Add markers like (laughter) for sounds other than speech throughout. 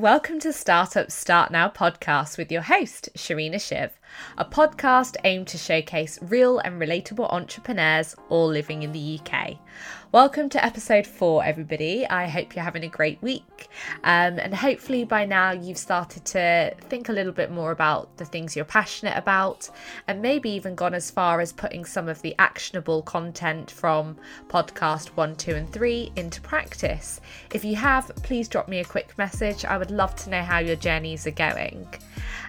Welcome to Startup Start Now podcast with your host, Sharina Shiv, a podcast aimed to showcase real and relatable entrepreneurs all living in the UK. Welcome to episode four, everybody. I hope you're having a great week. Um, and hopefully, by now, you've started to think a little bit more about the things you're passionate about, and maybe even gone as far as putting some of the actionable content from podcast one, two, and three into practice. If you have, please drop me a quick message. I would love to know how your journeys are going.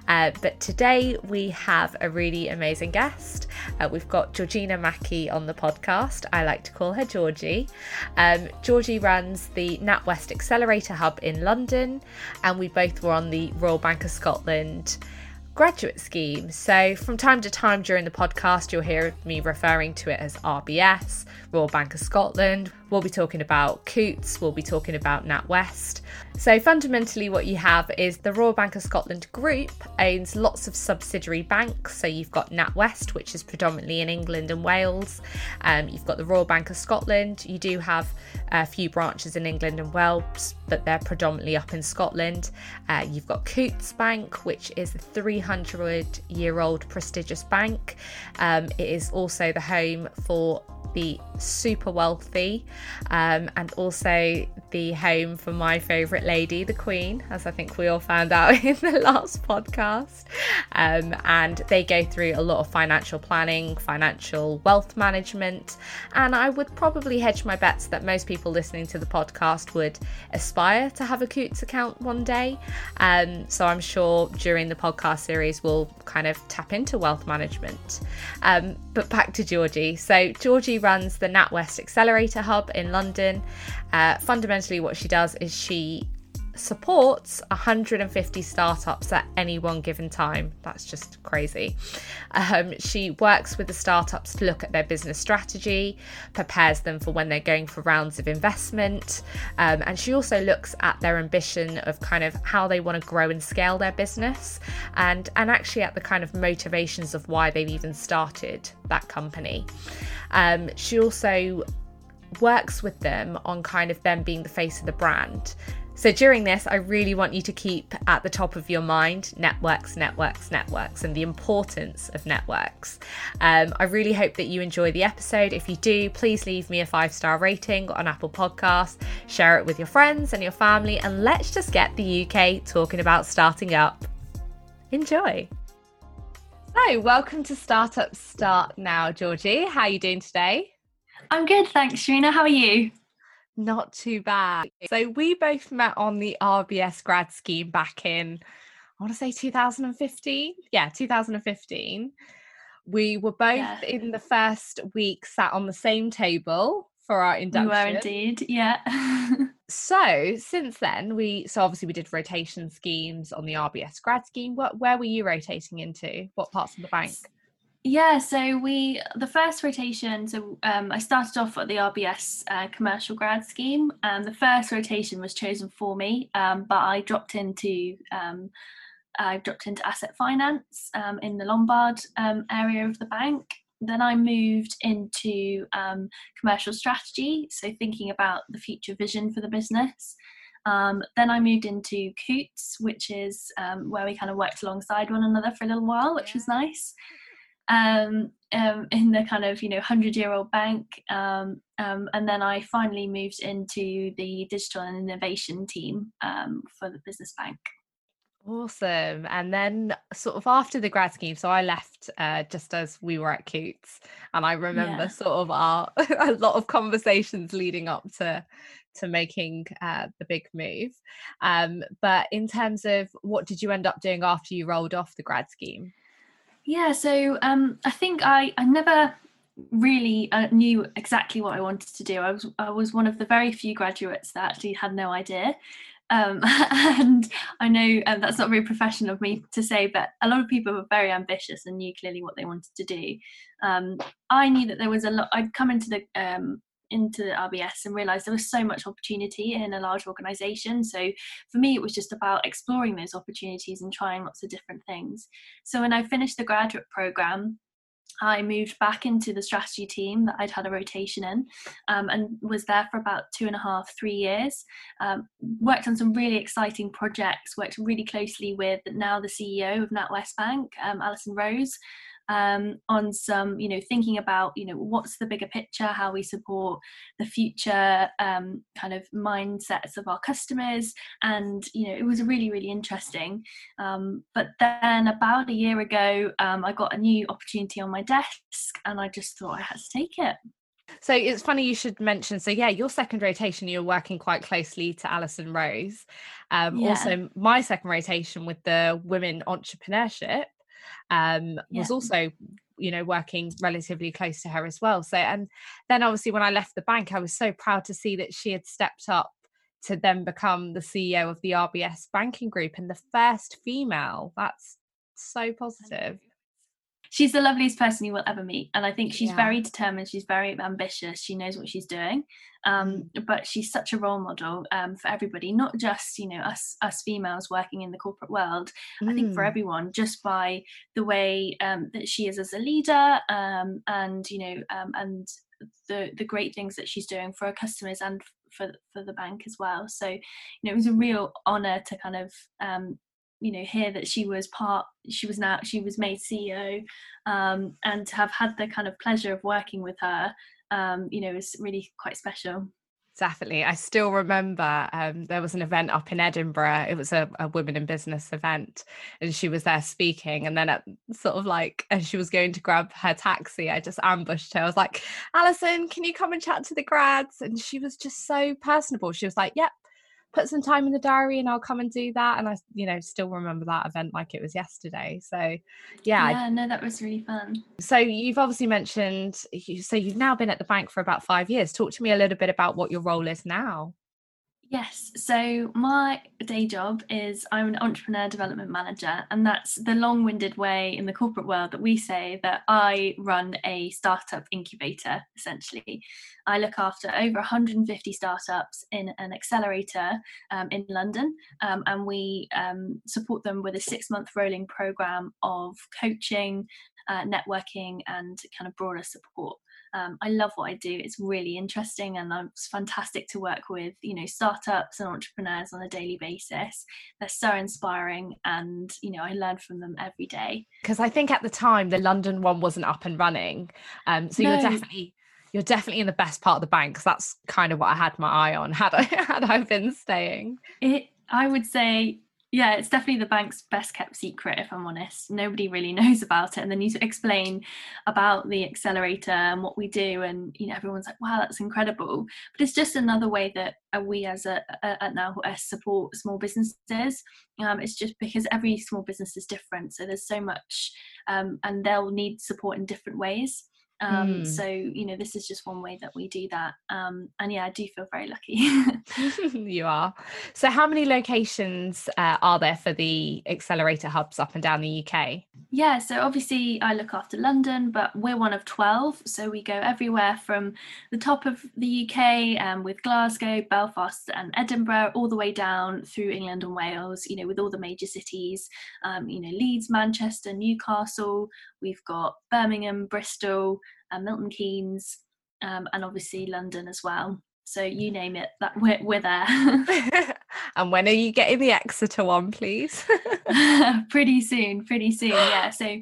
Uh, but today we have a really amazing guest. Uh, we've got Georgina Mackey on the podcast. I like to call her Georgie. Um, Georgie runs the NatWest Accelerator Hub in London, and we both were on the Royal Bank of Scotland graduate scheme. So, from time to time during the podcast, you'll hear me referring to it as RBS, Royal Bank of Scotland. We'll be talking about Coutts, we'll be talking about NatWest. So, fundamentally, what you have is the Royal Bank of Scotland group owns lots of subsidiary banks. So, you've got NatWest, which is predominantly in England and Wales. Um, you've got the Royal Bank of Scotland. You do have a few branches in England and Wales, but they're predominantly up in Scotland. Uh, you've got Coutts Bank, which is a 300 year old prestigious bank. Um, it is also the home for the super wealthy um, and also the home for my favourite lady, the Queen, as I think we all found out (laughs) in the last podcast. Um, and they go through a lot of financial planning, financial wealth management, and I would probably hedge my bets that most people listening to the podcast would aspire to have a Coutts account one day. Um, so I'm sure during the podcast series we'll kind of tap into wealth management. Um, but back to Georgie. So Georgie runs the NatWest Accelerator Hub in London. Uh, fundamentally, what she does is she supports 150 startups at any one given time. That's just crazy. Um, she works with the startups to look at their business strategy, prepares them for when they're going for rounds of investment, um, and she also looks at their ambition of kind of how they want to grow and scale their business, and and actually at the kind of motivations of why they've even started that company. Um, she also works with them on kind of them being the face of the brand. So during this, I really want you to keep at the top of your mind networks, networks, networks, and the importance of networks. Um, I really hope that you enjoy the episode. If you do, please leave me a five star rating on Apple Podcasts, share it with your friends and your family, and let's just get the UK talking about starting up. Enjoy. So, welcome to Startup Start Now, Georgie. How are you doing today? I'm good, thanks, Sharina. How are you? Not too bad. So we both met on the RBS grad scheme back in, I want to say 2015. Yeah, 2015. We were both yeah. in the first week sat on the same table for our induction. We were indeed, yeah. (laughs) so since then, we so obviously we did rotation schemes on the RBS grad scheme. What where were you rotating into? What parts of the bank? Yeah, so we the first rotation. So um, I started off at the RBS uh, commercial grad scheme, and the first rotation was chosen for me, um, but I dropped into um, I dropped into asset finance um, in the Lombard um, area of the bank. Then I moved into um, commercial strategy, so thinking about the future vision for the business. Um, then I moved into Coutts, which is um, where we kind of worked alongside one another for a little while, which was nice um, um, in the kind of you know hundred year old bank, um, um, and then I finally moved into the digital and innovation team um, for the business bank. Awesome. And then, sort of after the grad scheme, so I left uh, just as we were at Coutts, and I remember yeah. sort of our (laughs) a lot of conversations leading up to to making uh, the big move. Um, but in terms of what did you end up doing after you rolled off the grad scheme? Yeah, so um, I think I, I never really uh, knew exactly what I wanted to do. I was I was one of the very few graduates that actually had no idea. Um, (laughs) and I know um, that's not very professional of me to say, but a lot of people were very ambitious and knew clearly what they wanted to do. Um, I knew that there was a lot. I'd come into the um, into RBS and realized there was so much opportunity in a large organization. So for me, it was just about exploring those opportunities and trying lots of different things. So when I finished the graduate program, I moved back into the strategy team that I'd had a rotation in um, and was there for about two and a half, three years. Um, worked on some really exciting projects, worked really closely with now the CEO of NatWest Bank, um, Alison Rose, um, on some, you know, thinking about, you know, what's the bigger picture, how we support the future um, kind of mindsets of our customers. And, you know, it was really, really interesting. Um, but then about a year ago, um, I got a new opportunity on my desk and I just thought I had to take it. So it's funny you should mention. So yeah, your second rotation, you're working quite closely to Alison Rose. Um, yeah. Also, my second rotation with the women entrepreneurship um, yeah. was also you know working relatively close to her as well. So and then obviously when i left the bank i was so proud to see that she had stepped up to then become the ceo of the rbs banking group and the first female. That's so positive she's the loveliest person you will ever meet and i think she's yeah. very determined she's very ambitious she knows what she's doing um, mm. but she's such a role model um, for everybody not just you know us us females working in the corporate world mm. i think for mm. everyone just by the way um, that she is as a leader um, and you know um, and the the great things that she's doing for her customers and for for the bank as well so you know it was a real honor to kind of um, you know hear that she was part she was now she was made ceo um, and to have had the kind of pleasure of working with her um, you know is really quite special. Definitely. I still remember um, there was an event up in edinburgh. It was a, a women in business event and she was there speaking and then at sort of like as she was going to grab her taxi i just ambushed her. I was like alison can you come and chat to the grads? And she was just so personable. She was like yep put some time in the diary and I'll come and do that. And I, you know, still remember that event like it was yesterday. So, yeah. Yeah, no, that was really fun. So, you've obviously mentioned, so you've now been at the bank for about five years. Talk to me a little bit about what your role is now. Yes. So my day job is I'm an entrepreneur development manager, and that's the long winded way in the corporate world that we say that I run a startup incubator essentially. I look after over 150 startups in an accelerator um, in London, um, and we um, support them with a six month rolling program of coaching, uh, networking, and kind of broader support. Um, I love what I do. It's really interesting and it's fantastic to work with, you know, startups and entrepreneurs on a daily basis. They're so inspiring and, you know, I learn from them every day. Because I think at the time the London one wasn't up and running. Um, so no. you're definitely you're definitely in the best part of the bank because that's kind of what I had my eye on had I (laughs) had I been staying. It I would say yeah, it's definitely the bank's best kept secret, if I'm honest. Nobody really (laughs) knows about it. And then you explain about the accelerator and what we do, and you know, everyone's like, wow, that's incredible. But it's just another way that uh, we as a, at NatWest support small businesses. Um, it's just because every small business is different. So there's so much, um, and they'll need support in different ways. Um, mm. So, you know, this is just one way that we do that. Um, and yeah, I do feel very lucky. (laughs) you are. So, how many locations uh, are there for the accelerator hubs up and down the UK? Yeah, so obviously I look after London, but we're one of 12. So, we go everywhere from the top of the UK um, with Glasgow, Belfast, and Edinburgh, all the way down through England and Wales, you know, with all the major cities, um, you know, Leeds, Manchester, Newcastle. We've got Birmingham, Bristol, uh, Milton Keynes, um, and obviously London as well. So you name it, that we're, we're there. (laughs) (laughs) and when are you getting the Exeter one, please? (laughs) pretty soon, pretty soon. Yeah. So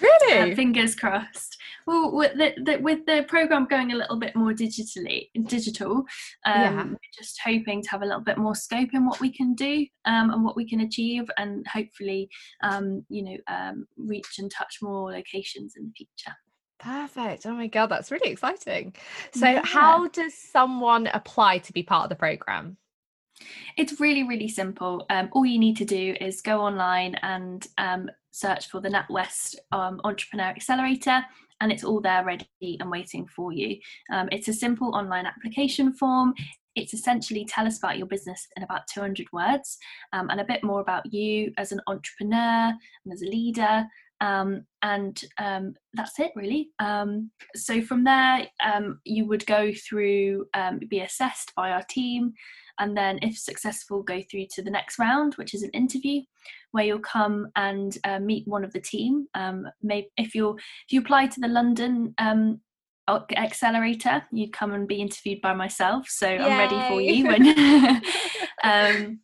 really, uh, fingers crossed. Well, with the, the, with the program going a little bit more digitally, digital, um, yeah. we're just hoping to have a little bit more scope in what we can do um, and what we can achieve, and hopefully, um, you know, um, reach and touch more locations in the future. Perfect. Oh my God, that's really exciting. So, yeah. how does someone apply to be part of the program? It's really, really simple. Um, all you need to do is go online and um, search for the NatWest um, Entrepreneur Accelerator, and it's all there ready and waiting for you. Um, it's a simple online application form. It's essentially tell us about your business in about 200 words um, and a bit more about you as an entrepreneur and as a leader um, and um, that's it really. Um, so from there, um, you would go through, be assessed by our team, and then if successful go through to the next round which is an interview where you'll come and uh, meet one of the team um, maybe if you're if you apply to the london um, accelerator you'd come and be interviewed by myself so Yay. i'm ready for you when (laughs) (laughs) um,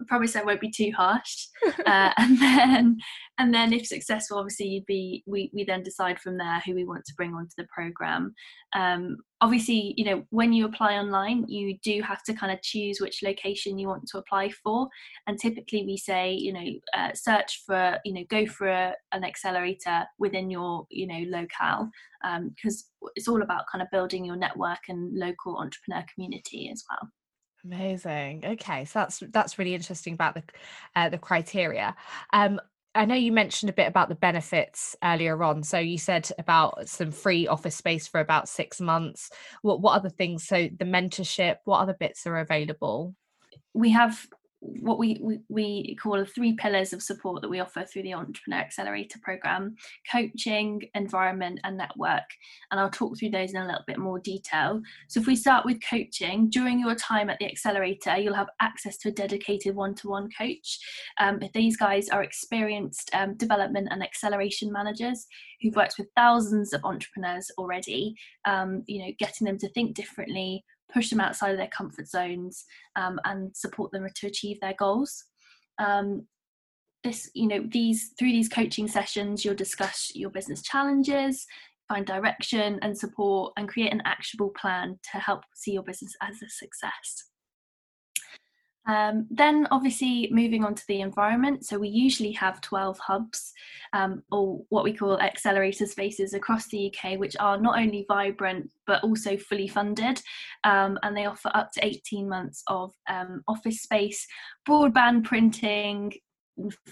I promise I won't be too harsh. (laughs) Uh, and then, and then if successful, obviously you'd be. We we then decide from there who we want to bring onto the program. Um, obviously, you know when you apply online, you do have to kind of choose which location you want to apply for. And typically, we say, you know, uh, search for, you know, go for a, an accelerator within your, you know, locale, because um, it's all about kind of building your network and local entrepreneur community as well. Amazing. Okay, so that's that's really interesting about the uh, the criteria. Um, I know you mentioned a bit about the benefits earlier on. So you said about some free office space for about six months. What what other things? So the mentorship. What other bits are available? We have what we, we, we call the three pillars of support that we offer through the Entrepreneur Accelerator program coaching, environment, and network. And I'll talk through those in a little bit more detail. So, if we start with coaching, during your time at the accelerator, you'll have access to a dedicated one to one coach. Um, these guys are experienced um, development and acceleration managers who've worked with thousands of entrepreneurs already, um, you know, getting them to think differently, push them outside of their comfort zones um, and support them to achieve their goals. Um, this you know these through these coaching sessions you'll discuss your business challenges find direction and support and create an actionable plan to help see your business as a success um, then, obviously, moving on to the environment. So, we usually have 12 hubs um, or what we call accelerator spaces across the UK, which are not only vibrant but also fully funded. Um, and they offer up to 18 months of um, office space, broadband printing,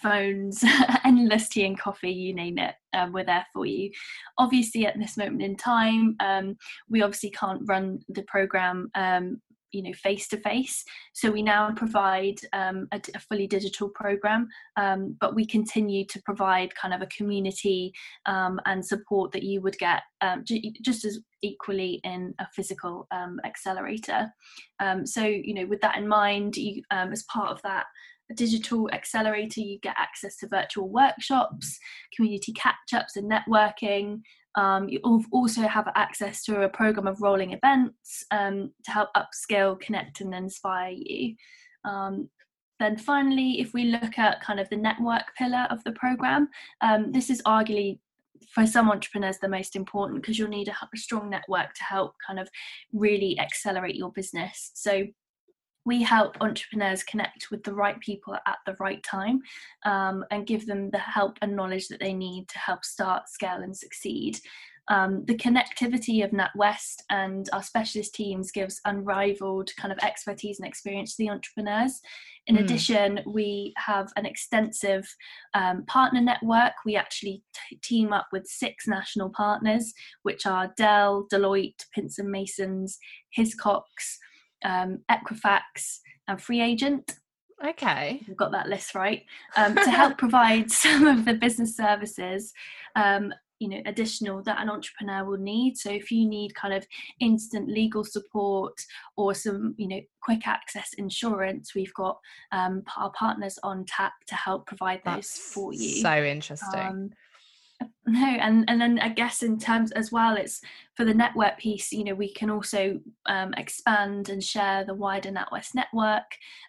phones, (laughs) endless tea and coffee, you name it, um, we're there for you. Obviously, at this moment in time, um, we obviously can't run the program um, you know face to face so we now provide um, a, a, fully digital program um, but we continue to provide kind of a community um, and support that you would get um, just as equally in a physical um, accelerator. Um, so you know with that in mind you as part of that digital accelerator you get access to virtual workshops community catch-ups and networking um, you also have access to a program of rolling events um, to help upskill, connect, and inspire you. Um, then finally, if we look at kind of the network pillar of the program, um, this is arguably for some entrepreneurs the most important because you'll need a, a strong network to help kind of really accelerate your business. So we help entrepreneurs connect with the right people at the right time um, and give them the help and knowledge that they need to help start, scale, and succeed. Um, the connectivity of NatWest and our specialist teams gives unrivaled kind of expertise and experience to the entrepreneurs. In mm. addition, we have an extensive um, partner network. We actually t- team up with six national partners, which are Dell, Deloitte, Pinsent Masons, Hiscox, um, Equifax, and FreeAgent. Okay. We've got that list right. Um, to help (laughs) provide some of the business services, um, you know, additional that an entrepreneur will need. So if you need kind of instant legal support or some, you know, quick access insurance, we've got um, our partners on tap to help provide those That's for you. So interesting. No and and then i guess in terms as well it's for the network piece you know we can also um, expand and share the wider natwest network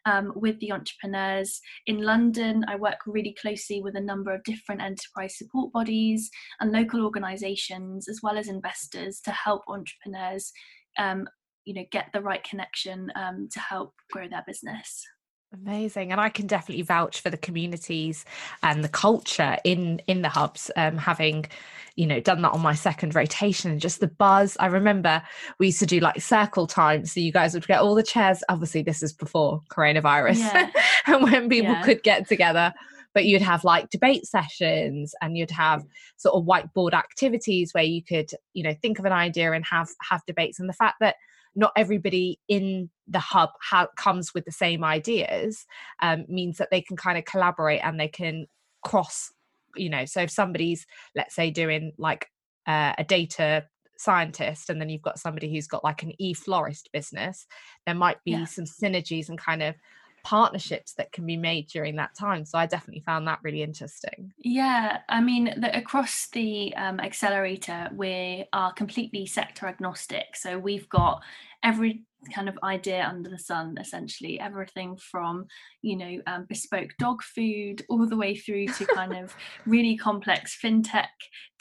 um, with the entrepreneurs. In london i work really closely with a number of different enterprise support bodies and local organizations as well as investors to help entrepreneurs um, you know get the right connection um, to help grow their business Amazing, and I can definitely vouch for the communities and the culture in in the hubs. Um, having, you know, done that on my second rotation, just the buzz. I remember we used to do like circle time, so you guys would get all the chairs. Obviously, this is before coronavirus, yeah. (laughs) and when people yeah. could get together. But you'd have like debate sessions, and you'd have sort of whiteboard activities where you could, you know, think of an idea and have have debates. And the fact that not everybody in the hub ha- comes with the same ideas um, means that they can kind of collaborate and they can cross you know so if somebody's let's say doing like uh, a data scientist and then you've got somebody who's got like an e-florist business there might be yeah. some synergies and kind of partnerships that can be made during that time so i definitely found that really interesting yeah i mean the, across the um, accelerator we are completely sector agnostic so we've got every kind of idea under the sun essentially everything from you know um, bespoke dog food all the way through to kind of (laughs) really complex fintech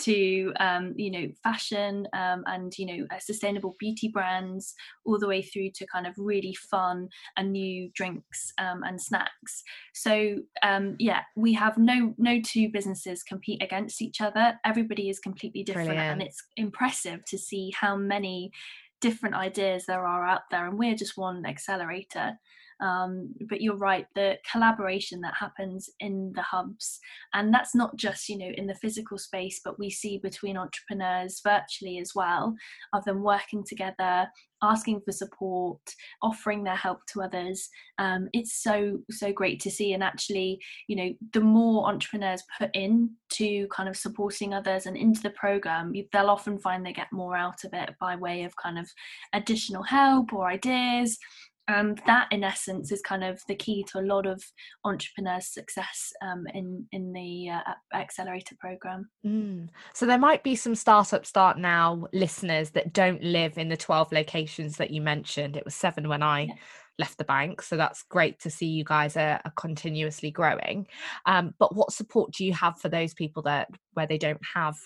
to um, you know fashion um, and you know uh, sustainable beauty brands all the way through to kind of really fun and new drinks um, and snacks so um, yeah we have no no two businesses compete against each other everybody is completely different Brilliant. and it's impressive to see how many different ideas there are out there, and we're just one accelerator. Um, but you're right, the collaboration that happens in the hubs, and that's not just you know in the physical space, but we see between entrepreneurs virtually as well, of them working together, asking for support, offering their help to others. Um, it's so so great to see, and actually, you know, the more entrepreneurs put in to kind of supporting others and into the program, they'll often find they get more out of it by way of kind of additional help or ideas and that in essence is kind of the key to a lot of entrepreneurs success um, in in the uh, accelerator program mm. so there might be some startup start now listeners that don't live in the 12 locations that you mentioned it was seven when i yeah. left the bank so that's great to see you guys are, are continuously growing um, but what support do you have for those people that where they don't have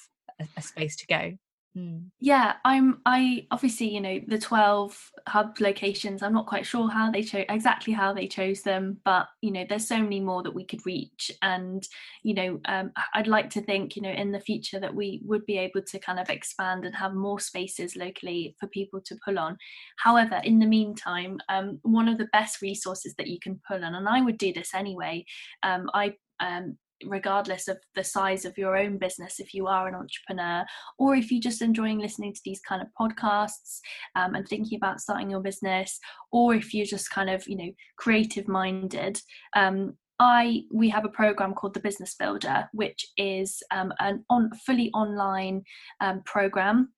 a, a space to go Mm. Yeah, I'm. I obviously, you know, the twelve hub locations. I'm not quite sure how they chose exactly how they chose them, but you know, there's so many more that we could reach, and you know, um, I'd like to think, you know, in the future that we would be able to kind of expand and have more spaces locally for people to pull on. However, in the meantime, um, one of the best resources that you can pull on, and I would do this anyway. Um, I um, regardless of the size of your own business if you are an entrepreneur or if you're just enjoying listening to these kind of podcasts um, and thinking about starting your business or if you're just kind of you know creative minded um, I we have a program called the Business Builder, which is um, an on fully online um, program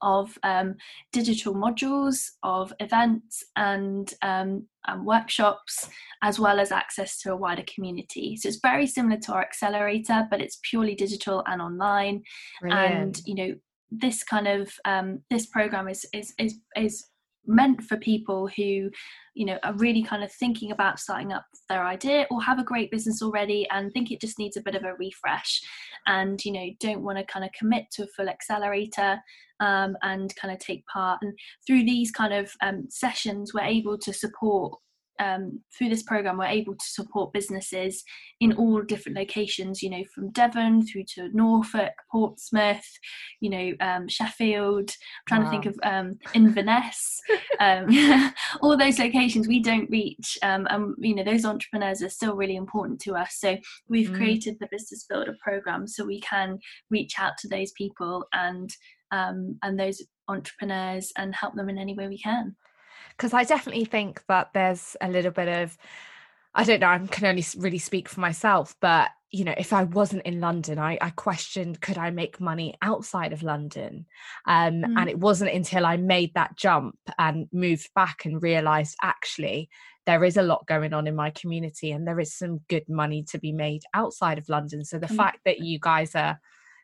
of um, digital modules, of events and, um, and, workshops, as well as access to a wider community. So it's very similar to our accelerator, but it's purely digital and online. Brilliant. And you know, this kind of um, this program is is is is meant for people who you know are really kind of thinking about starting up their idea or have a great business already and think it just needs a bit of a refresh and you know don't want to kind of commit to a full accelerator um, and kind of take part. And through these kind of um, sessions, we're able to support. Um, through this program, we're able to support businesses in all different locations. You know, from Devon through to Norfolk, Portsmouth, you know, um, Sheffield. I'm trying wow. to think of um, Inverness. Um, (laughs) all those locations we don't reach, and you know, those entrepreneurs are still really important to us. So we've mm. created the Business Builder program so we can reach out to those people and um, and those entrepreneurs and help them in any way we can. Because I definitely think that there's a little bit of, I don't know, I can only really speak for myself, but you know, if I wasn't in London, I, I questioned could I make money outside of London? Um, mm. And it wasn't until I made that jump and moved back and realized actually there is a lot going on in my community and there is some good money to be made outside of London. So the mm. fact that you guys are,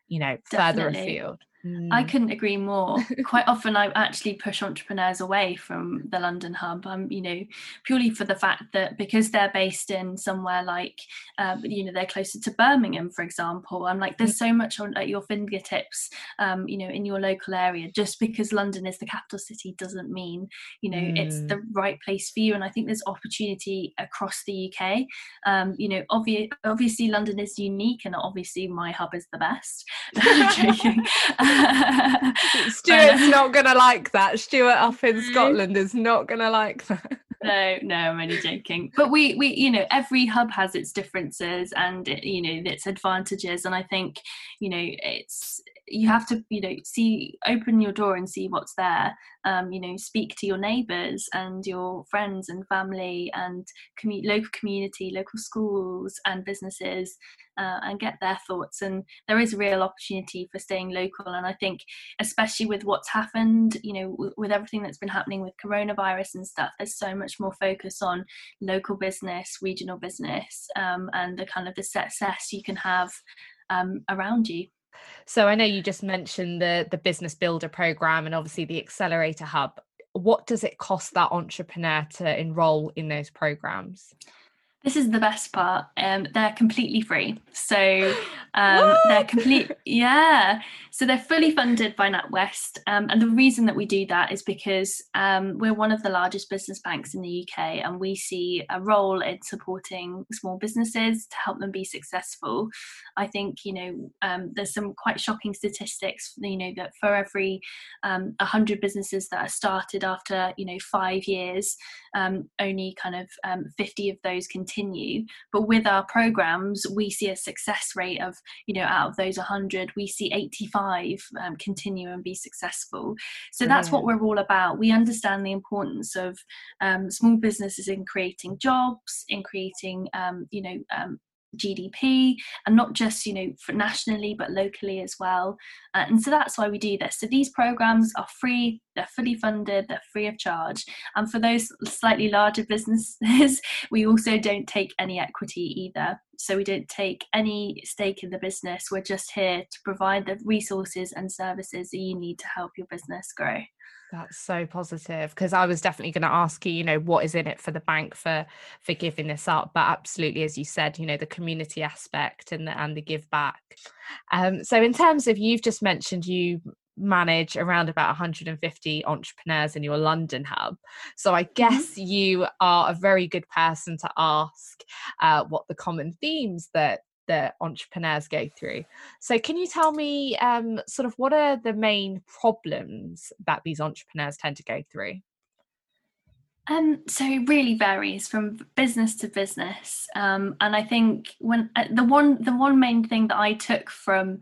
you know, Definitely. further afield Mm. I couldn't agree more. Quite (laughs) often, I actually push entrepreneurs away from the London hub. I'm, you know, purely for the fact that because they're based in somewhere like, uh, you know, they're closer to Birmingham, for example. I'm like, there's so much on at your fingertips, um, you know, in your local area. Just because London is the capital city doesn't mean, you know, mm. it's the right place for you. And I think there's opportunity across the UK. Um, you know, obvi- obviously London is unique, and obviously my hub is the best. (laughs) (laughs) (laughs) (laughs) Stuart's not gonna like that. Stuart up in Scotland is not gonna like that. (laughs) no, no, I'm only joking. But we, we, you know, every hub has its differences and it, you know its advantages, and I think, you know, it's you have to you know see open your door and see what's there um, you know speak to your neighbors and your friends and family and commu- local community local schools and businesses uh, and get their thoughts. And there is a real opportunity for staying local. And i think especially with what's happened you know w- with everything that's been happening with coronavirus and stuff there's so much more focus on local business regional business um, and the kind of the success you can have um, around you so I know you just mentioned the the business builder program and obviously the accelerator hub. What does it cost that entrepreneur to enroll in those programs? This is the best part. Um, they're completely free. So um, they're complete. Yeah. So they're fully funded by NatWest. Um, and the reason that we do that is because um, we're one of the largest business banks in the UK and we see a role in supporting small businesses to help them be successful. I think, you know, um, there's some quite shocking statistics, you know, that for every 100 um, businesses that are started after, you know, five years, only kind of 50 of those can continue but with our programs we see a success rate of you know out of those 100 we see 85 um, continue and be successful. So that's what we're all about. We understand the importance of um, small businesses in creating jobs in creating um, you know um, GDP and not just you know nationally but locally as well. Uh, and so that's why we do this. So these programs are free they're fully funded they're free of charge. And for those slightly larger businesses (laughs) we also don't take any equity either. So we don't take any stake in the business. We're just here to provide the resources and services that you need to help your business grow that's so positive because I was definitely going to ask you, you know, what is in it for the bank for for giving this up, but absolutely, as you said, you know, the community aspect and the and the give back. Um, so in terms of you've just mentioned you manage around about 150 entrepreneurs in your London hub. So I mm-hmm. guess you are a very good person to ask uh, what the common themes that that entrepreneurs go through. So, can you tell me um, sort of what are the main problems that these entrepreneurs tend to go through? Um, so it really varies from business to business, um, and I think when uh, the one the one main thing that I took from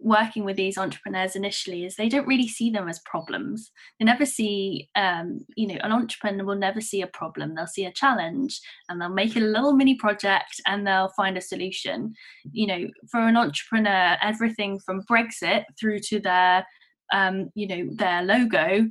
working with these entrepreneurs initially is they don't really see them as problems. They never see um, you know an entrepreneur will never see a problem. They'll see a challenge and they'll make a little mini project and they'll find a solution. You know for an entrepreneur everything from brexit through to their um, you know their logo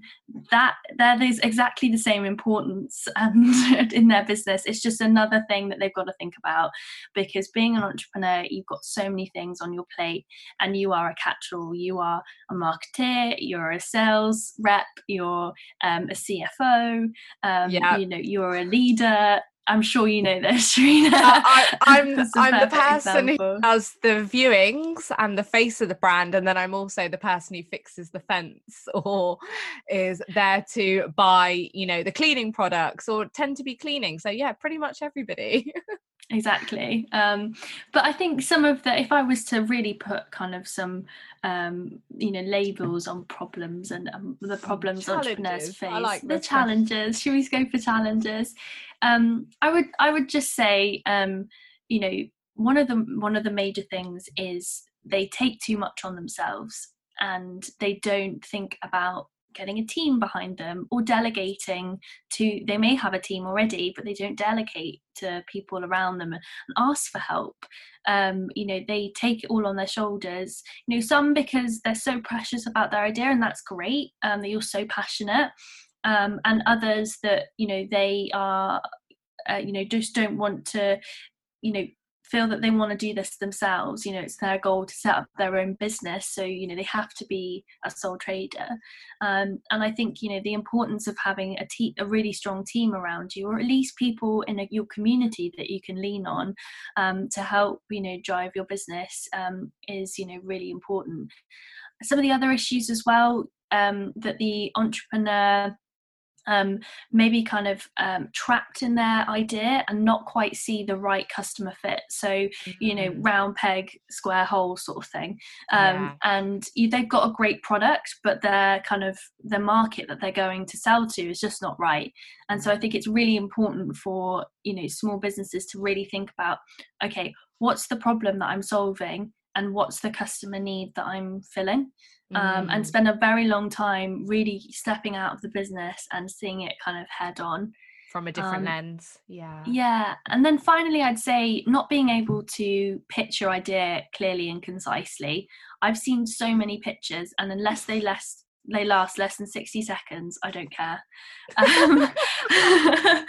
that that is exactly the same importance (laughs) and in their business it's just another thing that they've got to think about because being an entrepreneur you've got so many things on your plate and you are a catch-all you are a marketeer you're a sales rep you're um, a cfo um, yeah. you know you're a leader I'm sure you know this, (laughs) Sharina. Uh, I, am I'm, I'm the person example. who does the viewings and the face of the brand, and then I'm also the person who fixes the fence (laughs) or is there to buy, you know, the cleaning products or tend to be cleaning. So yeah, pretty much everybody. (laughs) exactly. Um, but i think some of the if i was to really put kind of some um, you know labels on problems and um, the problems challenges. entrepreneurs face like the challenges should we go for challenges? Um, i would i would just say um, you know one of the one of the major things is they take too much on themselves and they don't think about getting a team behind them or delegating to they may have a team already but they don't delegate to people around them and ask for help. Um, you know they take it all on their shoulders. You know some because they're so precious about their idea and that's great um, they're so passionate um, and others that you know they are uh, you know just don't want to you know feel that they want to do this themselves you know it's their goal to set up their own business so you know they have to be a sole trader. Um, and i think you know the importance of having a, te- a really strong team around you or at least people in a, your community that you can lean on um, to help you know drive your business um, is you know really important. Some of the other issues as well um, that the entrepreneur um, maybe kind of um, trapped in their idea and not quite see the right customer fit. So, mm-hmm. you know, mm. round peg, square hole sort of thing. Um, yeah. And you, they've got a great product, but their kind of the market that they're going to sell to is just not right. And so I think it's really important for, you know, small businesses to really think about, okay, what's the problem that I'm solving? and what's the customer need that i'm filling um, and Mm. spend a very long time really stepping out of the business and seeing it kind of head on from a different um, lens. Yeah. yeah and then finally i'd say not being able to pitch your idea clearly and concisely i've seen so many pictures and unless they last they last less than 60 seconds i don't care um, (laughs)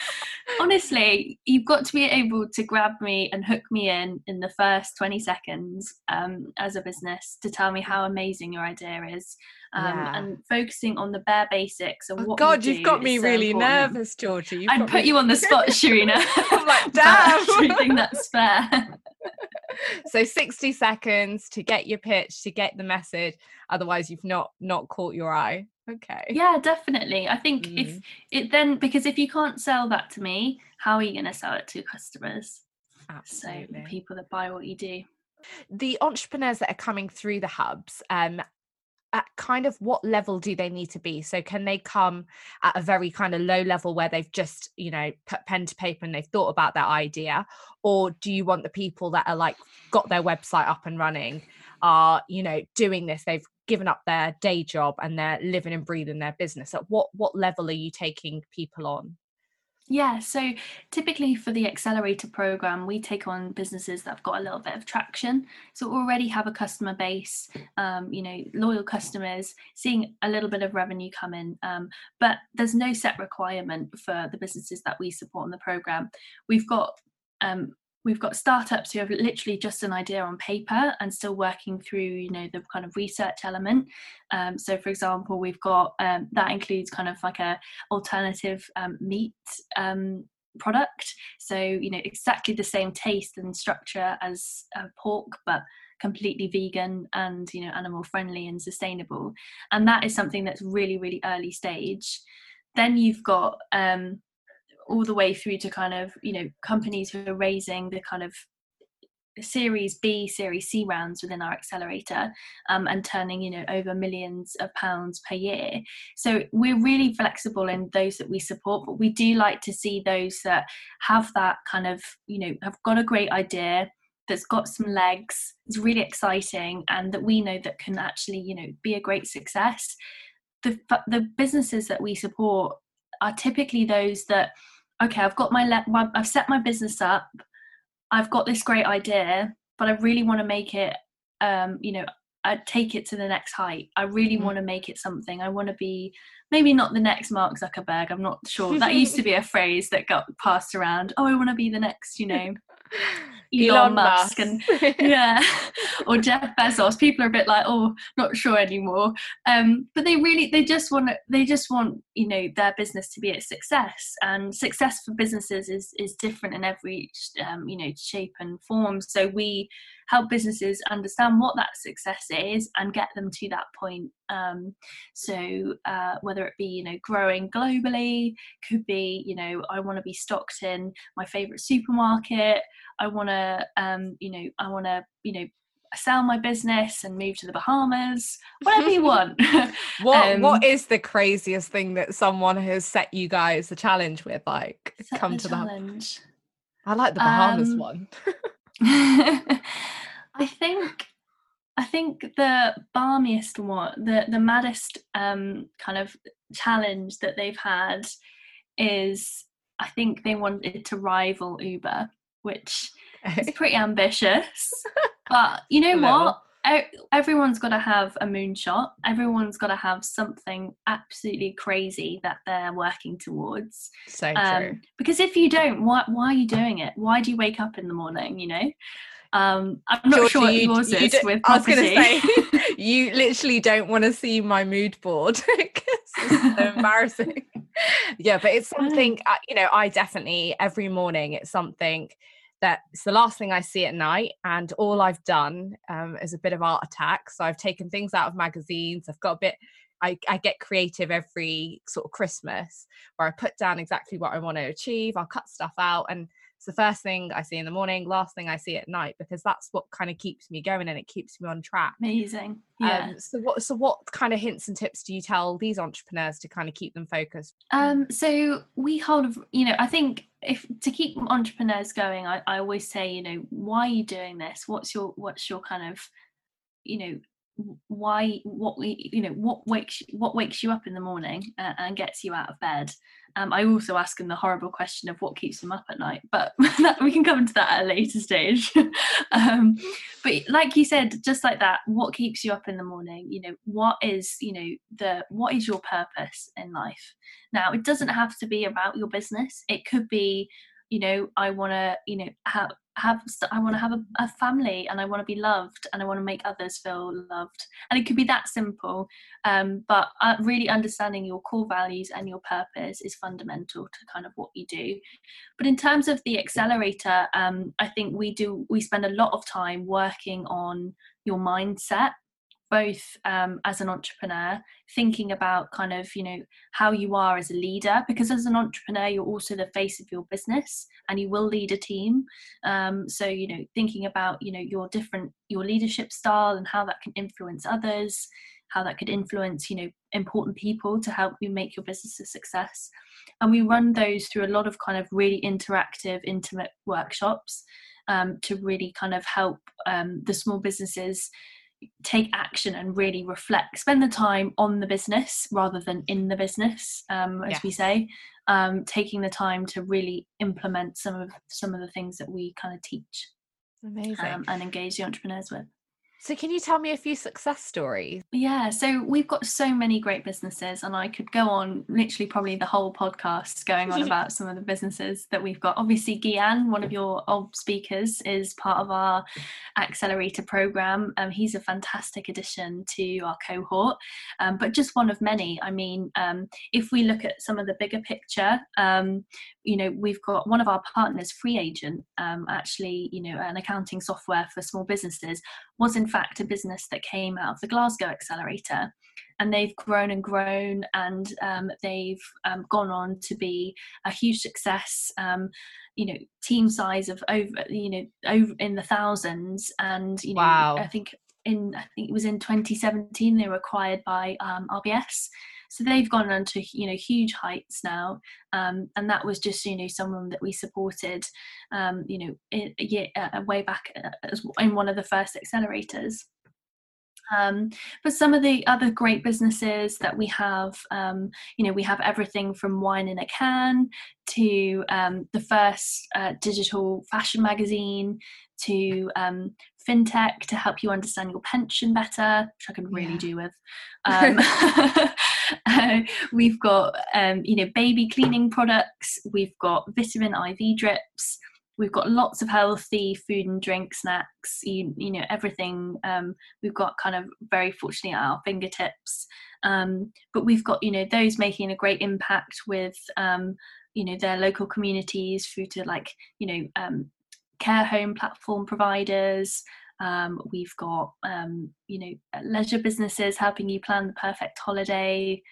honestly you've got to be able to grab me and hook me in in the first 20 seconds um, as a business to tell me how amazing your idea is um, Yeah. and focusing on the bare basics of Oh, what God, you you've got me so really important. nervous, Georgie. You've I'd put me- you on the (laughs) spot, Sharina. I'm like, (laughs) damn. everything that's fair. So 60 seconds to get your pitch, to get the message. Otherwise, you've not not caught your eye. Okay. yeah, definitely. I think Mm. if it then because if you can't sell that to me, how are you going to sell it to customers? So Absolutely. the people that buy what you do. the entrepreneurs that are coming through the hubs um at kind of what level do they need to be? So can they come at a very kind of low level where they've just you know put pen to paper and they've thought about that idea? Or do you want the people that are like got their website up and running are you know doing this they've given up their day job and they're living and breathing their business? At what what level are you taking people on Yeah, so typically for the accelerator program, we take on businesses that have got a little bit of traction. So already have a customer base, um, you know, loyal customers, seeing a little bit of revenue come in. Um, but there's no set requirement for the businesses that we support in the program. We've got um, we've got startups who have literally just an idea on paper and still working through, you know, the kind of research element. Um, so, for example, we've got um, that includes kind of like a alternative um, meat um, product. So, you know, exactly the same taste and structure as uh, pork, but completely vegan and, you know, animal friendly and sustainable. And that is something that's really, really early stage. Then you've got um, all the way through to kind of, you know, companies who are raising the kind of series b series c rounds within our accelerator um, and turning you know over millions of pounds per year. So we're really flexible in those that we support but we do like to see those that have that kind of you know have got a great idea that's got some legs it's really exciting and that we know that can actually you know be a great success. The the businesses that we support are typically those that okay i've got my, le- my i've set my business up I've got this great idea, but I really want to make it, um, you know, I take it to the next height. I really Mm. want to make it something. I want to be maybe not the next Mark Zuckerberg. I'm not sure. That used to be a (laughs) phrase that got passed around. Oh, I want to be the next, you know, (laughs) Elon, Musk, and (laughs) yeah, or Jeff Bezos. People are a bit like, oh, not sure anymore. Um, but they really, they just want, they just want, you know, their business to be a success. And success for businesses is is different in every, um, you know, shape and form. So we help businesses understand what that success is and get them to that point. Um, so uh, whether it be, you know, growing globally, could be, you know, I want to be stocked in my favorite supermarket. I want to, um, you know, I want to, you know, sell my business and move to the Bahamas. (laughs) Whatever you want. (laughs) what Um, what is the craziest thing that someone has set you guys a challenge with like come to challenge. i like the bahamas Um, one (laughs) (laughs) I think I think the balmiest one, the the maddest um, kind of challenge that they've had is I think they wanted to rival Uber, which is pretty ambitious. (laughs) But you know what? Everyone's got to have a moonshot. Everyone's got to have something absolutely crazy that they're working towards. so true Um, because if you don't, why why are you doing it? Why do you wake up in the morning? You know, um, I'm not sure what you- yours you is with I was going to say, (laughs) you literally don't want to see my mood board (laughs) 'cause it's so (laughs) embarrassing. yeah, but it's something, uh, you know, I definitely, every morning, it's something that it's the last thing I see at night. And all I've done um, is a bit of art attack. So I've taken things out of magazines, I've got a bit. I, I get creative every sort of Christmas where I put down exactly what I want to achieve. I'll cut stuff out and it's the first thing I see in the morning, last thing I see at night, because that's what kind of keeps me going and it keeps me on track. Amazing. Yeah. Um, so what so what kind of hints and tips do you tell these entrepreneurs to kind of keep them focused? Um, so we hold, you know, I think if to keep entrepreneurs going, I, I always say, you know, why are you doing this? What's your what's your kind of, you know, why what you know what wakes what wakes you up in the morning uh, and gets you out of bed. Um, i also ask them the horrible question of what keeps them up at night but (laughs) that, we can come into that at a later stage. (laughs) Um, but like you said just like that what keeps you up in the morning? You know what is you know the what is your purpose in life? Now it doesn't have to be about your business. It could be you know i want to you know have have i want to have a, a, family and i want to be loved and i want to make others feel loved. And it could be that simple um, but uh, really understanding your core values and your purpose is fundamental to kind of what you do. But in terms of the accelerator um, i think we do we spend a lot of time working on your mindset both um, as an entrepreneur thinking about kind of you know how you are as a leader because as an entrepreneur you're also the face of your business and you will lead a team. Um, so you know thinking about you know your different your leadership style and how that can influence others how that could influence you know important people to help you make your business a success. And we run those through a lot of kind of really interactive intimate workshops um, to really kind of help um, the small businesses take action and really reflect spend the time on the business rather than in the business um, as we say. Um, taking the time to really implement some of some of the things that we kind of teach amazing. um, and engage the entrepreneurs with so, can you tell me a few success stories? Yeah, so we've got so many great businesses, and I could go on literally probably the whole podcast going on about (laughs) some of the businesses that we've got. Obviously, Gian, one of your old speakers, is part of our accelerator program. Um, he's a fantastic addition to our cohort, um, but just one of many. I mean, um, if we look at some of the bigger picture, um, you know, we've got one of our partners, FreeAgent, um, actually, you know, an accounting software for small businesses was in fact a business that came out of the Glasgow Accelerator. And they've grown and grown, and um, they've um, gone on to be a huge success. Um, you know, team size of over, you know, over in the thousands, and you know, wow. I think in I think it was in 2017 they were acquired by um, RBS. So they've gone on to you know huge heights now, um, and that was just you know someone that we supported, um, you know, in, uh, way back uh, in one of the first accelerators. Um, but some of the other great businesses that we have, um, you know, we have everything from wine in a can to um, the first uh, digital fashion magazine to um, fintech to help you understand your pension better, which I can really yeah. do with. (laughs) Um, (laughs) uh, we've got um, you know baby cleaning products. We've got vitamin IV drips. We've got lots of healthy food and drink snacks. You, you know everything. Um, we've got kind of very fortunately at our fingertips. Um, but we've got you know those making a great impact with um, you know their local communities through to like you know um, care home platform providers. Um, we've got, um, you know, leisure businesses helping you plan the perfect holiday.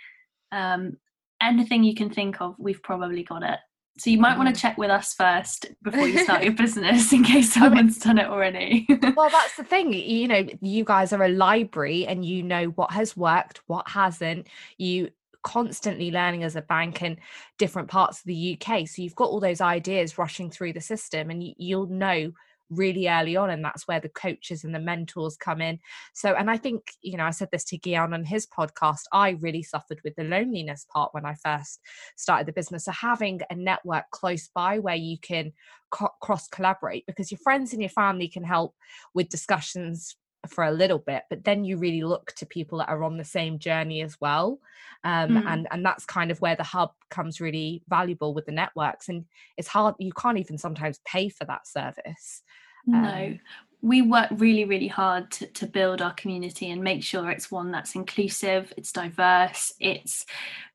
Um, anything you can think of, we've probably got it. So you might want to mm. check with us first before you start your (laughs) business in case someone's done it already. (laughs) well, that's the thing. You know, you guys are a library and you know what has worked, what hasn't. You constantly learning as a bank in different parts of the UK. So you've got all those ideas rushing through the system and you'll know really early on and that's where the coaches and the mentors come in so and i think you know i said this to Gian on his podcast i really suffered with the loneliness part when i first started the business so having a network close by where you can cross collaborate because your friends and your family can help with discussions for a little bit but then you really look to people that are on the same journey as well um, mm. and and that's kind of where the hub comes really valuable with the networks and it's hard you can't even sometimes pay for that service no um, we work really really hard to, to build our community and make sure it's one that's inclusive it's diverse it's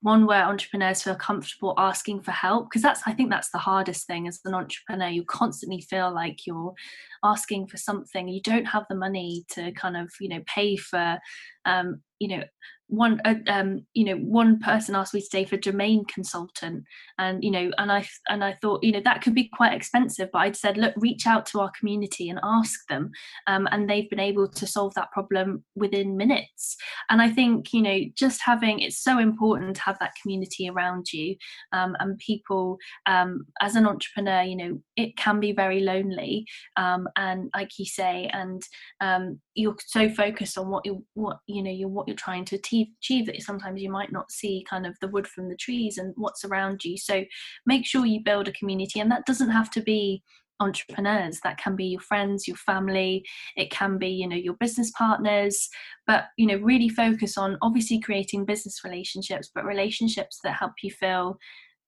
one where entrepreneurs feel comfortable asking for help because that's i think that's the hardest thing as an entrepreneur. You constantly feel like you're asking for something. You don't have the money to kind of you know pay for um, you know one uh, um you know one person asked me today for domain consultant. And you know and i and i thought you know that could be quite expensive but i'd said look reach out to our community and ask them. Um, and they've been able to solve that problem within minutes. And i think you know just having it's so important to have that community around you um, and people um, as an entrepreneur you know it can be very lonely um, and like you say and um, you're so focused on what you what you know you're what you're trying to achieve achieve that sometimes you might not see kind of the wood from the trees and what's around you. So make sure you build a community and that doesn't have to be entrepreneurs. That can be your friends your family. It can be you know your business partners. But you know really focus on obviously creating business relationships but relationships that help you feel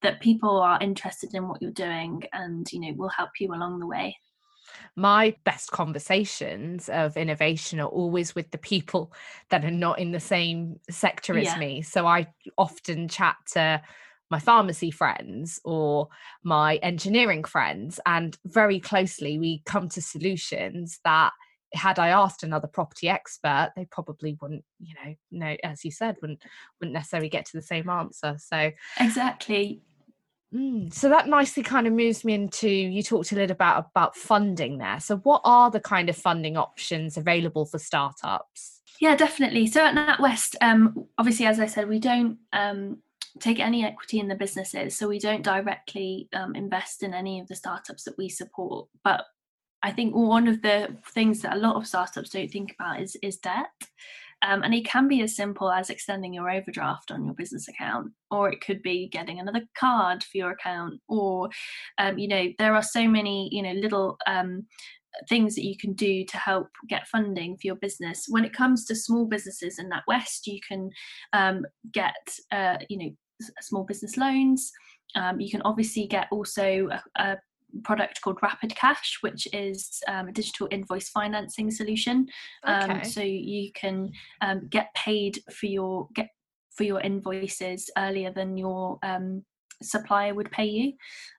that people are interested in what you're doing and you know will help you along the way my best conversations of innovation are always with the people that are not in the same sector as me. So I often chat to my pharmacy friends or my engineering friends, and very closely we come to solutions that had I asked another property expert, they probably wouldn't, you know, know, as you said, wouldn't wouldn't necessarily get to the same answer. So exactly. Mm, so that nicely kind of moves me into you talked a little about about funding there. So what are the kind of funding options available for startups? Yeah, definitely. So at NatWest, um, obviously, as I said, we don't um, take any equity in the businesses, so we don't directly um, invest in any of the startups that we support. But I think one of the things that a lot of startups don't think about is is debt. Um, and it can be as simple as extending your overdraft on your business account, or it could be getting another card for your account, or, um, you know, there are so many, you know, little um, things that you can do to help get funding for your business. When it comes to small businesses in NatWest, you can um, get, uh, you know, small business loans. Um, you can obviously get also a, a product called Rapid Cash, which is um, a digital invoice financing solution. Um, okay. So you can um, get paid for your get for your invoices earlier than your um, supplier would pay you.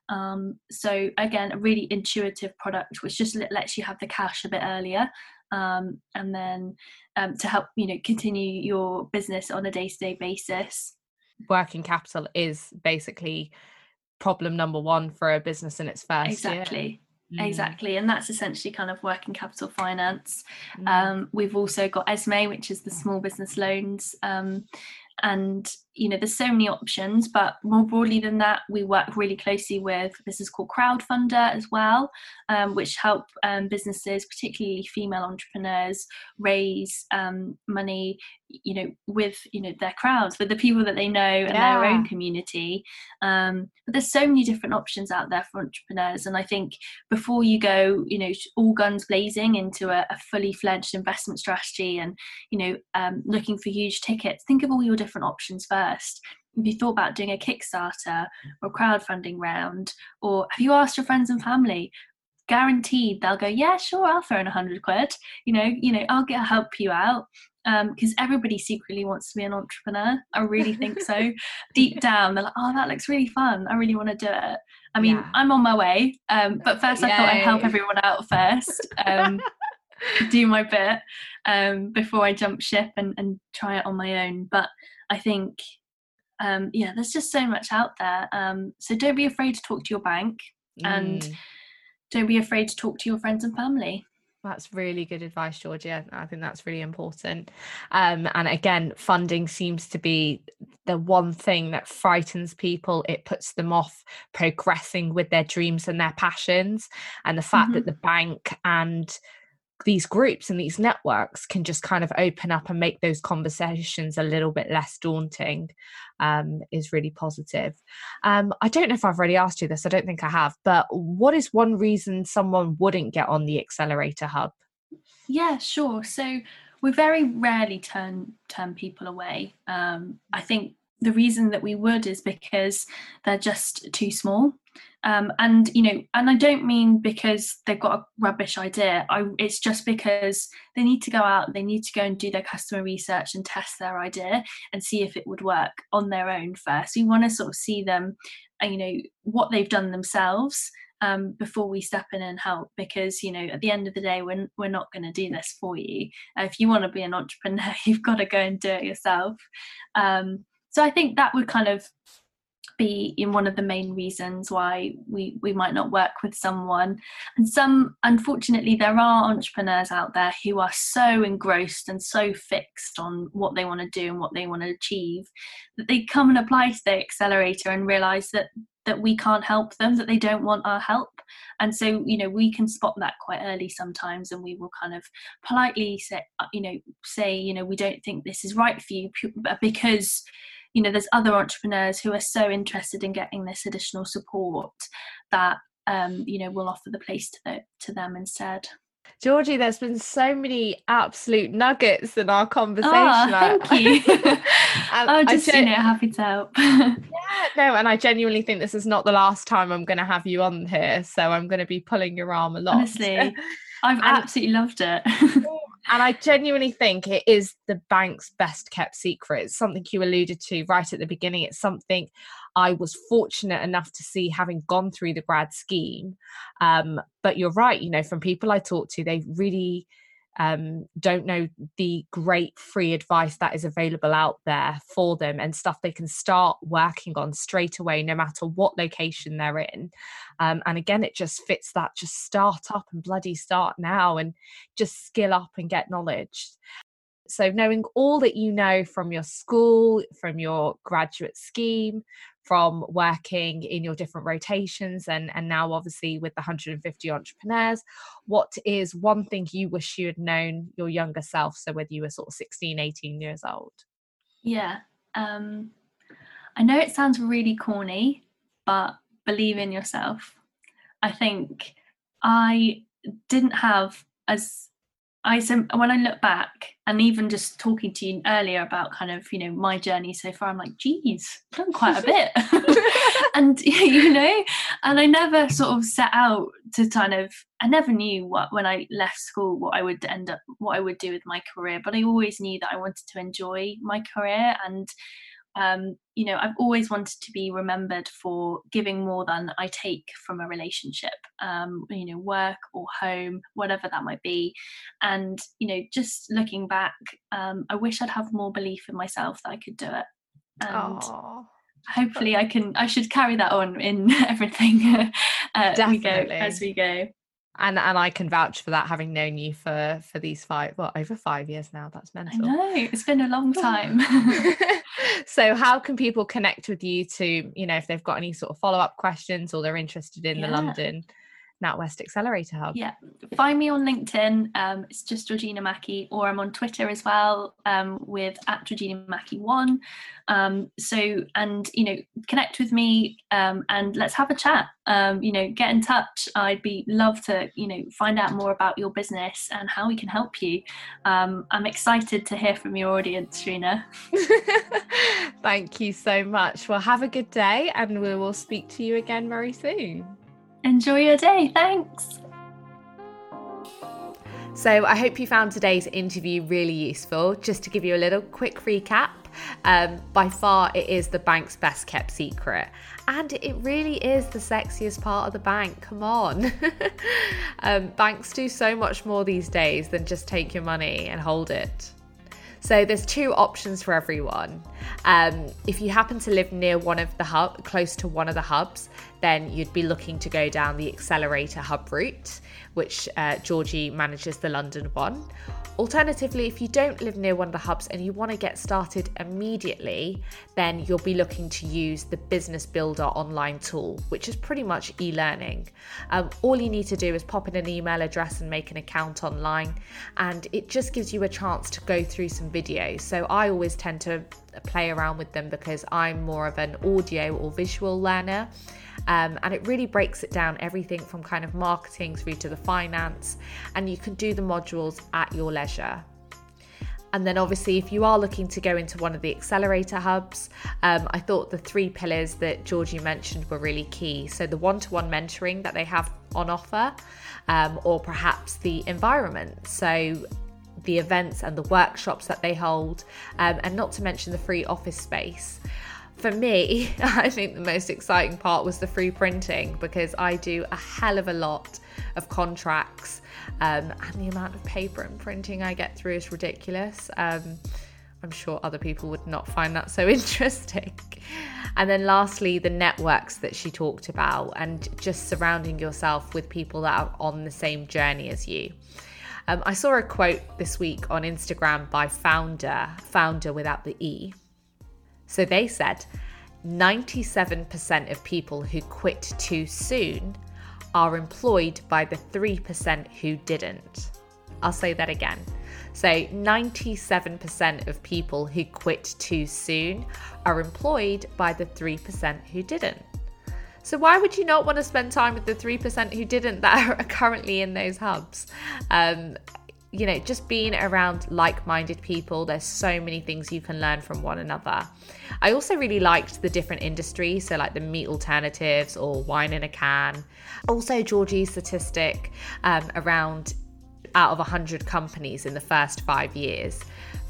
Um, so again, a really intuitive product which just lets you have the cash a bit earlier. Um, and then to help you know continue your business on a day-to-day basis working capital is basically problem number one for a business in its first exactly year. mm. exactly and that's essentially kind of working capital finance mm. um, we've also got Esme which is the small business loans um, and you know there's so many options but more broadly than that we work really closely with this is called Crowdfunder as well um, which help um, businesses particularly female entrepreneurs raise um, money you know with you know their crowds with the people that they know and yeah. their own community um, but there's so many different options out there for entrepreneurs and i think before you go you know all guns blazing into a, a fully fledged investment strategy and you know um, looking for huge tickets think of all your different options first have you thought about doing a kickstarter or crowdfunding round or have you asked your friends and family guaranteed they'll go yeah sure i'll throw in a hundred quid you know you know i'll get help you out because um, everybody secretly wants to be an entrepreneur. I really think so. (laughs) Deep down, they're like, "Oh, that looks really fun. I really want to do it." I mean, yeah. I'm on my way, um, but first Yay. I thought I'd help everyone out first, um, (laughs) do my bit um, before I jump ship and, and try it on my own. But I think, um, yeah, there's just so much out there. Um, so don't be afraid to talk to your bank, mm. and don't be afraid to talk to your friends and family. That's really good advice, Georgia. I think that's really important. Um, and again, funding seems to be the one thing that frightens people. It puts them off progressing with their dreams and their passions. And the fact mm-hmm. that the bank and these groups and these networks can just kind of open up and make those conversations a little bit less daunting um, is really positive. Um, I don't know if I've already asked you this, I don't think I have, but what is one reason someone wouldn't get on the Accelerator Hub? Yeah, sure. So we very rarely turn turn people away. Um, I think the reason that we would is because they're just too small um, and you know and i don't mean because they've got a rubbish idea. I, it's just because they need to go out they need to go and do their customer research and test their idea and see if it would work on their own first. We want to sort of see them uh, you know what they've done themselves um, before we step in and help because you know at the end of the day we're, we're not going to do this for you. Uh, if you want to be an entrepreneur (laughs) you've got to go and do it yourself. Um, so i think that would kind of be in one of the main reasons why we we might not work with someone. And some unfortunately there are entrepreneurs out there who are so engrossed and so fixed on what they want to do and what they want to achieve that they come and apply to the accelerator and realize that that we can't help them that they don't want our help. And so you know we can spot that quite early sometimes and we will kind of politely say you know say you know we don't think this is right for you because you know there's other entrepreneurs who are so interested in getting this additional support that um, you know will offer the place to the, to them instead. Georgie, there's been so many absolute nuggets in our conversation. Oh, thank you. (laughs) (laughs) oh, just gen- you know, happy to help. (laughs) yeah, no, and I genuinely think this is not the last time I'm going to have you on here, so I'm going to be pulling your arm a lot. Honestly, I've absolutely loved it. And I genuinely think it is the bank's best kept secret. It's something you alluded to right at the beginning. It's something I was fortunate enough to see having gone through the grad scheme. Um, but you're right, you know, from people I talk to, they really um, don't know the great free advice that is available out there for them and stuff they can start working on straight away, no matter what location they're in. Um, and again, it just fits that just start up and bloody start now and just skill up and get knowledge. So, knowing all that you know from your school, from your graduate scheme, from working in your different rotations and and now obviously with the 150 entrepreneurs what is one thing you wish you had known your younger self? So whether you were sort of 16 18 years old. Yeah um i know it sounds really corny but believe in yourself. I think i didn't have as I when I look back and even just talking to you earlier about kind of you know my journey so far, I'm like, geez, done quite a (laughs) bit, (laughs) and (laughs) you know, and I never sort of set out to kind of I never knew what when I left school what I would end up what I would do with my career, but I always knew that I wanted to enjoy my career and um, you know, I've always wanted to be remembered for giving more than I take from a relationship, um, you know, work or home, whatever that might be. And, you know, just looking back, um, I wish I'd have more belief in myself that I could do it. And Aww. hopefully I can, I should carry that on in (laughs) everything uh, we go, as we go and and I can vouch for that, having known you for for these five, well, over five years now. That's mental. I know it's been a long (laughs) time. (laughs) so, (laughs) how can people connect with you to, you know, if they've got any sort of follow up questions or they're interested in yeah. the London NatWest Accelerator Hub? Yeah, find me on LinkedIn. Um, it's just Georgina Mackey, or I'm on Twitter as well um, with at Georgina Mackey One. Um, so, and you know, connect with me um, and let's have a chat. Um, you know, get in touch. I'd be love to you know find out more about your business and how we can help you. Um, I'm excited to hear from your audience, Trina. (laughs) Thank you so much. Well, have a good day, and we will speak to you again very soon. Enjoy your day. Thanks. So, I hope you found today's interview really useful. Just to give you a little quick recap, um, by far it is the bank's best kept secret. And it really is the sexiest part of the bank. Come on. (laughs) um, banks do so much more these days than just take your money and hold it. So there's two options for everyone. Um, if you happen to live near one of the hub, close to one of the hubs, then you'd be looking to go down the accelerator hub route, which uh, Georgie manages the London one. Alternatively, if you don't live near one of the hubs and you want to get started immediately, then you'll be looking to use the Business Builder online tool, which is pretty much e learning. Um, all you need to do is pop in an email address and make an account online, and it just gives you a chance to go through some videos. So I always tend to play around with them because I'm more of an audio or visual learner. Um, and it really breaks it down everything from kind of marketing through to the finance, and you can do the modules at your leisure. And then, obviously, if you are looking to go into one of the accelerator hubs, um, I thought the three pillars that Georgie mentioned were really key. So, the one to one mentoring that they have on offer, um, or perhaps the environment. So, the events and the workshops that they hold, um, and not to mention the free office space. for me, (laughs) I think the most exciting part was the free printing because I do a hell of a lot of contracts, um, and the amount of paper and printing I get through is ridiculous. Um, I'm sure other people would not find that so (laughs) interesting. And then lastly, the networks that she talked about and just surrounding yourself with people that are on the same journey as you. Um, I saw a quote this week on Instagram by founder, founder without the E. So they said 97% of people who quit too soon are employed by the 3% who didn't. I'll say that again. So, 97% of people who quit too soon are employed by the 3% who didn't. So, why would you not want to spend time with the 3% who didn't that are (laughs) currently in those hubs? Um, you know, just being around like minded people, there's so many things you can learn from one another. I also really liked the different industries, so like the meat alternatives or wine in a can. Also, Georgie's statistic um, around out of 100 companies in the first five years,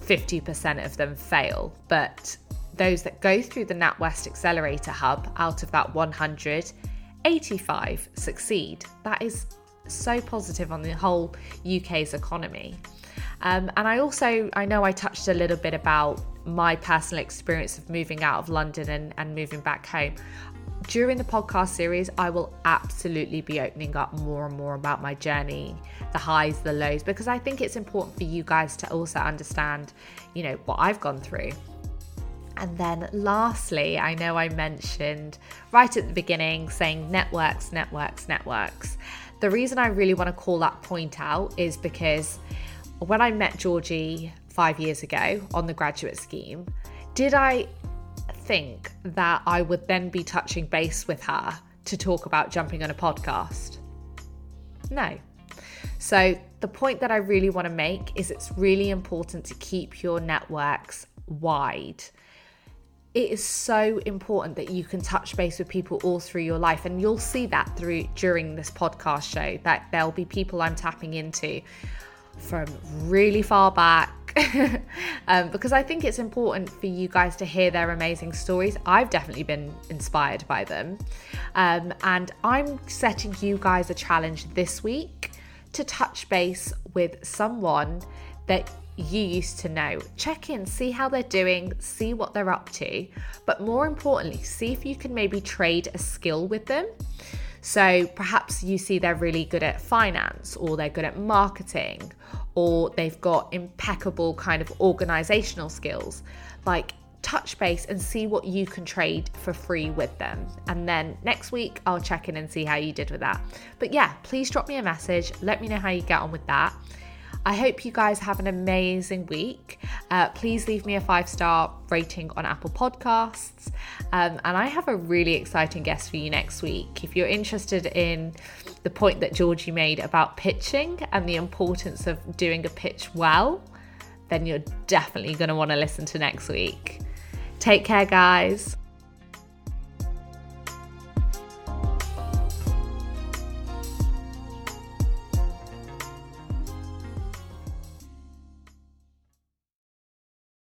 50% of them fail. But those that go through the NatWest Accelerator Hub, out of that 100, 85 succeed. That is so positive on the whole UK's economy. Um, and I also, I know I touched a little bit about my personal experience of moving out of London and, and moving back home. During the podcast series, I will absolutely be opening up more and more about my journey, the highs, the lows, because I think it's important for you guys to also understand, you know, what I've gone through. And then lastly, I know I mentioned right at the beginning saying networks, networks, networks. The reason I really want to call that point out is because when I met Georgie five years ago on the graduate scheme, did I think that I would then be touching base with her to talk about jumping on a podcast? No. So, the point that I really want to make is it's really important to keep your networks wide it is so important that you can touch base with people all through your life. And you'll see that through during this podcast show that there'll be people i'm tapping into from really far back. (laughs) Um, because i think it's important for you guys to hear their amazing stories. I've definitely been inspired by them. Um, and i'm setting you guys a challenge this week to touch base with someone that you used to know. Check in, see how they're doing, see what they're up to, but more importantly, see if you can maybe trade a skill with them. So perhaps you see they're really good at finance, or they're good at marketing, or they've got impeccable kind of organizational skills. Like, touch base and see what you can trade for free with them. And then next week, I'll check in and see how you did with that. But yeah, please drop me a message. Let me know how you get on with that. I hope you guys have an amazing week. Uh, please leave me a five star rating on Apple Podcasts. Um, and I have a really exciting guest for you next week. If you're interested in the point that Georgie made about pitching and the importance of doing a pitch well, then you're definitely going to want to listen to next week. Take care, guys.